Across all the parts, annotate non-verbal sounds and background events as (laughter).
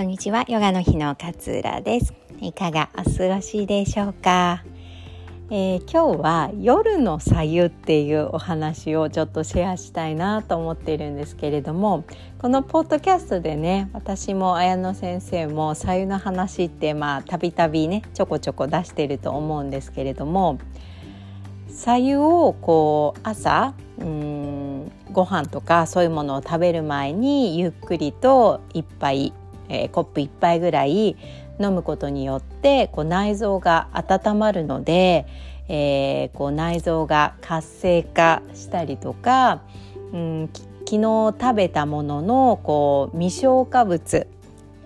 こんにちは。ヨガの日の勝浦です。いかがお過ごしでしょうか、えー、今日は夜の左右っていうお話をちょっとシェアしたいなと思っているんですけれどもこのポッドキャストでね私も綾野先生も左右の話ってまあたびたびねちょこちょこ出してると思うんですけれども左右をこう朝うんご飯とかそういうものを食べる前にゆっくりと一杯えー、コップ1杯ぐらい飲むことによってこう内臓が温まるので、えー、こう内臓が活性化したりとか、うん、昨日食べたもののこう未消化物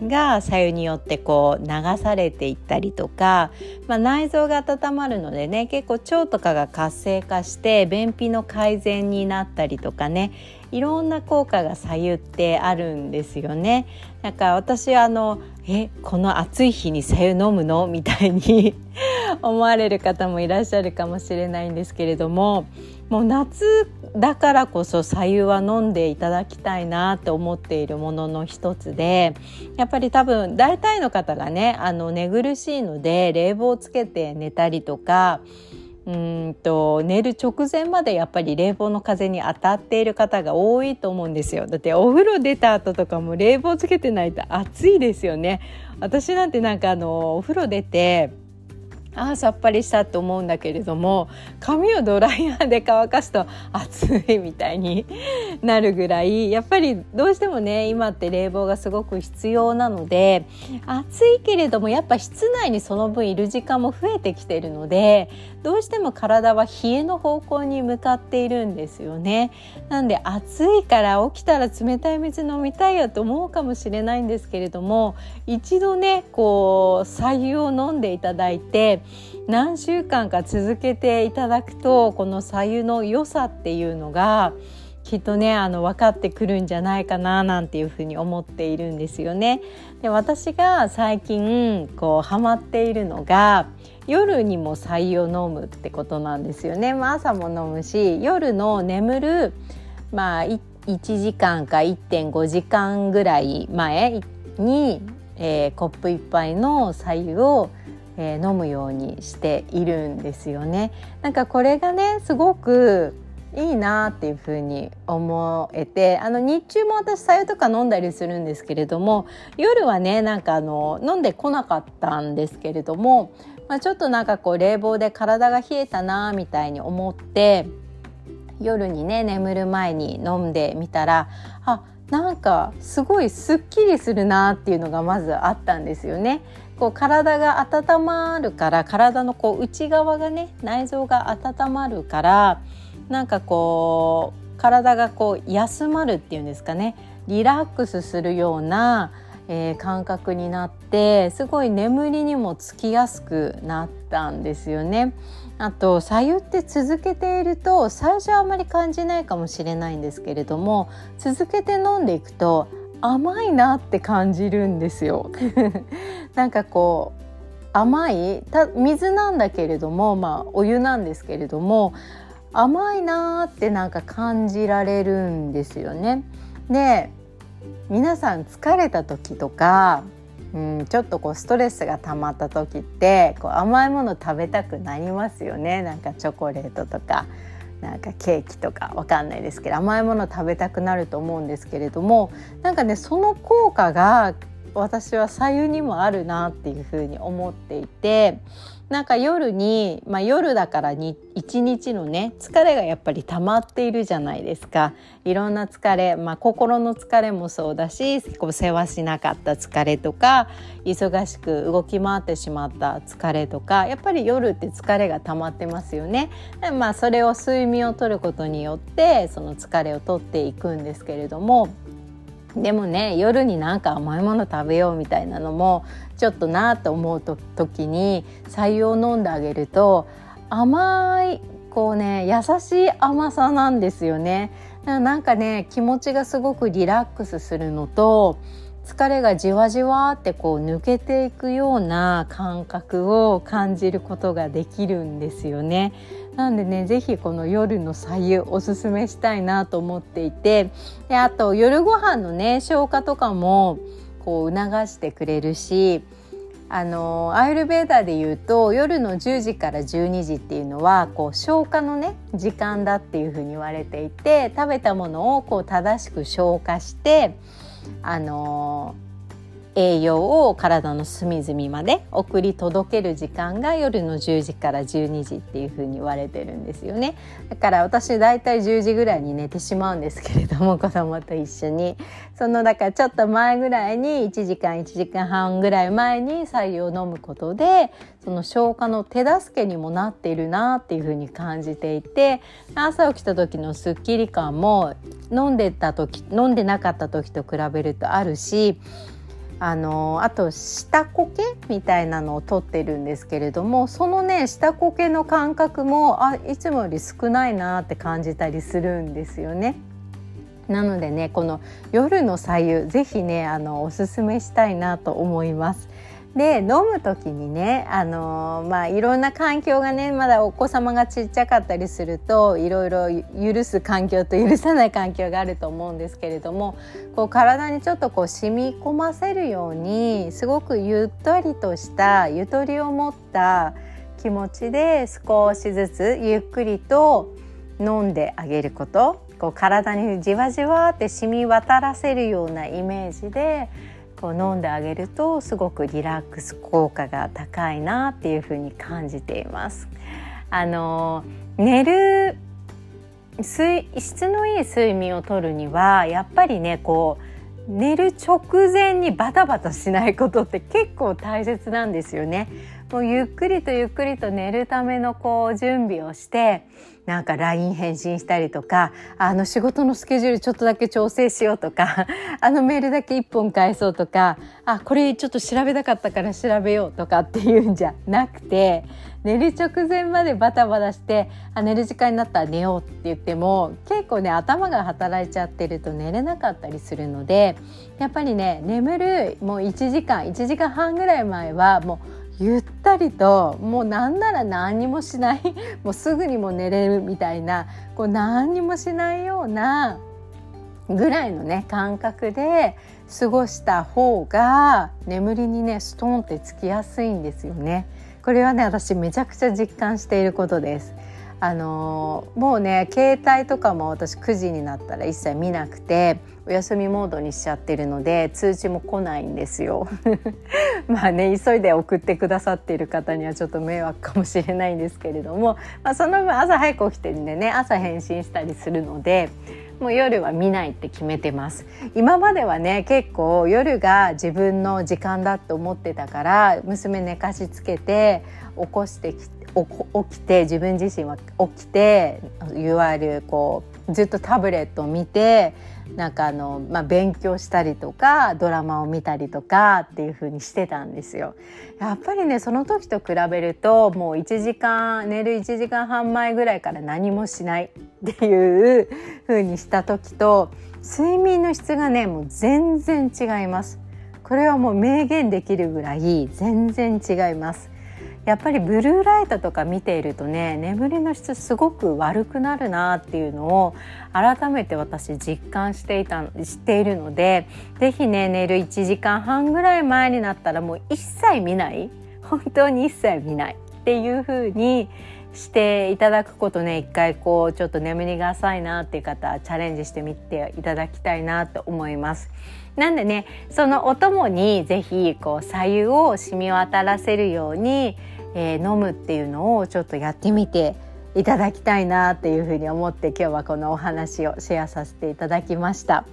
が左右によってこう流されていったりとか、まあ、内臓が温まるのでね結構腸とかが活性化して便秘の改善になったりとかねいろんな効果が左右ってあるんですよね。なんか私あのえこの暑い日に左右飲むの？みたいに (laughs) 思われる方もいらっしゃるかもしれないんですけれどももう夏だからこそ左右は飲んでいただきたいなって思っているものの一つでやっぱり多分大体の方がねあの寝苦しいので冷房つけて寝たりとかうんと寝る直前までやっぱり冷房の風に当たっている方が多いと思うんですよ。だってお風呂出た後とかも冷房つけてないと暑いですよね。私なんてなんかあのお風呂出てああさっぱりしたって思うんだけれども髪をドライヤーで乾かすと暑いみたいになるぐらいやっぱりどうしてもね今って冷房がすごく必要なので暑いけれどもやっぱ室内にその分いる時間も増えてきてるのでどうしても体は冷えの方向に向かっているんですよね。なんで暑いから起きたら冷たい水飲みたいよと思うかもしれないんですけれども一度ねこう白湯を飲んでいただいて何週間か続けていただくとこの白湯の良さっていうのがきっとねあの分かってくるんじゃないかななんていうふうに思っているんですよね。で私が最近こうハマっているのが夜にも白湯を飲むってことなんですよね。まあ、朝も飲むし夜の眠るまあ1時間か1.5時間ぐらい前に、えー、コップ1杯の白湯をえー、飲むようにしているんですよね。なんかこれがねすごくいいなっていうふうに思えてあの日中も私白湯とか飲んだりするんですけれども夜はねなんかあの飲んでこなかったんですけれども、まあ、ちょっとなんかこう冷房で体が冷えたなみたいに思って夜にね眠る前に飲んでみたらあなんかすごいすっきりするなっていうのがまずあったんですよね。こう体が温まるから体のこう内側がね内臓が温まるからなんかこう体がこう休まるっていうんですかねリラックスするような、えー、感覚になってすごい眠りにもつきやすくなったんですよね。あと左右って続けていると最初はあまり感じないかもしれないんですけれども続けて飲んでいくと甘いなって感じるんですよ。なんかこう甘い水なんだけれどもまあお湯なんですけれども甘いなーってなんか感じられるんですよね。で皆さん疲れた時とか、うん、ちょっとこうストレスが溜まった時ってこう甘いもの食べたくなりますよねなんかチョコレートとかなんかケーキとかわかんないですけど甘いもの食べたくなると思うんですけれどもなんかねその効果が私は左右にもあるなっていうふうに思っていてなんか夜に、まあ、夜だから一日のね疲れがやっぱり溜まっているじゃないですかいろんな疲れ、まあ、心の疲れもそうだしこう世話しなかった疲れとか忙しく動き回ってしまった疲れとかやっぱり夜って疲れが溜まってますよね。まあ、それを睡眠をとることによってその疲れを取っていくんですけれどもでもね夜になんか甘いもの食べようみたいなのもちょっとなと思うと時に採用飲んであげると甘いこうね優しい甘さなんですよね。なんかね気持ちがすごくリラックスするのと疲れがじわじわってこう抜けていくような感覚を感じることができるんですよね。なんでね是非この夜の白湯おすすめしたいなと思っていてであと夜ご飯のね消化とかもこう促してくれるしあのアイルベーダーでいうと夜の10時から12時っていうのはこう消化のね時間だっていうふうに言われていて食べたものをこう正しく消化してあの栄養を体の隅々まで送り届ける時間が夜の10時から12時っていう風に言われてるんですよね。だから私だいたい10時ぐらいに寝てしまうんですけれども子供と一緒に。そのだからちょっと前ぐらいに1時間1時間半ぐらい前に白湯を飲むことでその消化の手助けにもなっているなっていう風に感じていて朝起きた時のすっきり感も飲んでた時飲んでなかった時と比べるとあるしあのあと下こけみたいなのを取ってるんですけれどもそのね下こけの感覚もあいつもより少ないなって感じたりするんですよね。なのでねこの夜の左右是非ねあのおすすめしたいなと思います。で飲む時にねあのまあいろんな環境がねまだお子様がちっちゃかったりするといろいろ許す環境と許さない環境があると思うんですけれどもこう体にちょっとこう染み込ませるようにすごくゆったりとしたゆとりを持った気持ちで少しずつゆっくりと飲んであげること。こう体にじわじわって染み渡らせるようなイメージでこう飲んであげるとすごくリラックス効果が高いなっていうふうに感じています。あの寝る睡質のいい睡眠をとるにはやっぱりねこう寝る直前にバタバタしないことって結構大切なんですよね。もうゆっくりとゆっくりと寝るためのこう準備をしてなんか LINE 返信したりとかあの仕事のスケジュールちょっとだけ調整しようとか (laughs) あのメールだけ1本返そうとかあこれちょっと調べたかったから調べようとかっていうんじゃなくて寝る直前までバタバタしてあ寝る時間になったら寝ようって言っても結構ね頭が働いちゃってると寝れなかったりするのでやっぱりね眠るもう1時間1時間半ぐらい前はもうゆったりともうなんなら何にもしない (laughs) もうすぐにも寝れるみたいなこう何にもしないようなぐらいのね感覚で過ごした方が眠りにねストンってつきやすいんですよね。これはね私めちゃくちゃ実感していることです。あのー、もうね携帯とかも私9時になったら一切見なくてお休みモードにしちゃってるので通知も来ないんですよ。(laughs) まあね急いで送ってくださっている方にはちょっと迷惑かもしれないんですけれども、まあ、その分朝早く起きてるんでね朝返信したりするのでもう夜は見ないって決めてます。今まではね結構夜が自分の時間だと思ってたから娘寝かしつけて起こしてき起きて自分自身は起きていわゆるこうずっとタブレットを見てなんかあの、まあ、勉強したりとかドラマを見たりとかっていう風にしてたんですよ。やっぱりねその時と比べるともう1時間寝る1時間半前ぐらいから何もしない (laughs) っていう風にした時と睡眠の質がねもう全然違います。これはもう明言できるぐらい全然違います。やっぱりブルーライトとか見ているとね眠りの質すごく悪くなるなっていうのを改めて私実感していたしているので是非ね寝る1時間半ぐらい前になったらもう一切見ない本当に一切見ないっていう風にしていただくことね一回こうちょっと眠りが浅いなっていう方チャレンジしてみていただきたいなと思います。なんでねそのお供に是非こう左右を染み渡らせるようにえー、飲むっていうのをちょっとやってみていただきたいなっていうふうに思って今日はこのお話をシェアさせていただきました。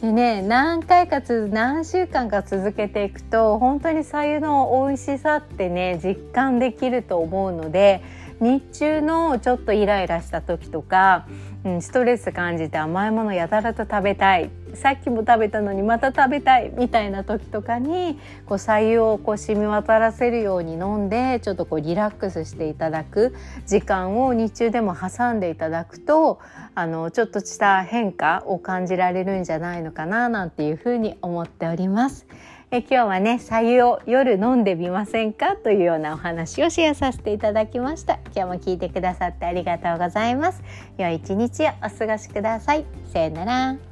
でね何回かつ何週間か続けていくと本当に白湯の美味しさってね実感できると思うので日中のちょっとイライラした時とか、うん、ストレス感じて甘いものやたらと食べたいさっきも食べたのにまた食べたいみたいな時とかにこう白湯をこう染み渡らせるように飲んでちょっとこうリラックスしていただく時間を日中でも挟んでいただくとあのちょっとした変化を感じられるんじゃないのかななんていうふうに思っております。え今日はね白湯を夜飲んでみませんかというようなお話をシェアさせていただきました。今日も聞いてくださってありがとうございます。良い一日をお過ごしください。さよなら。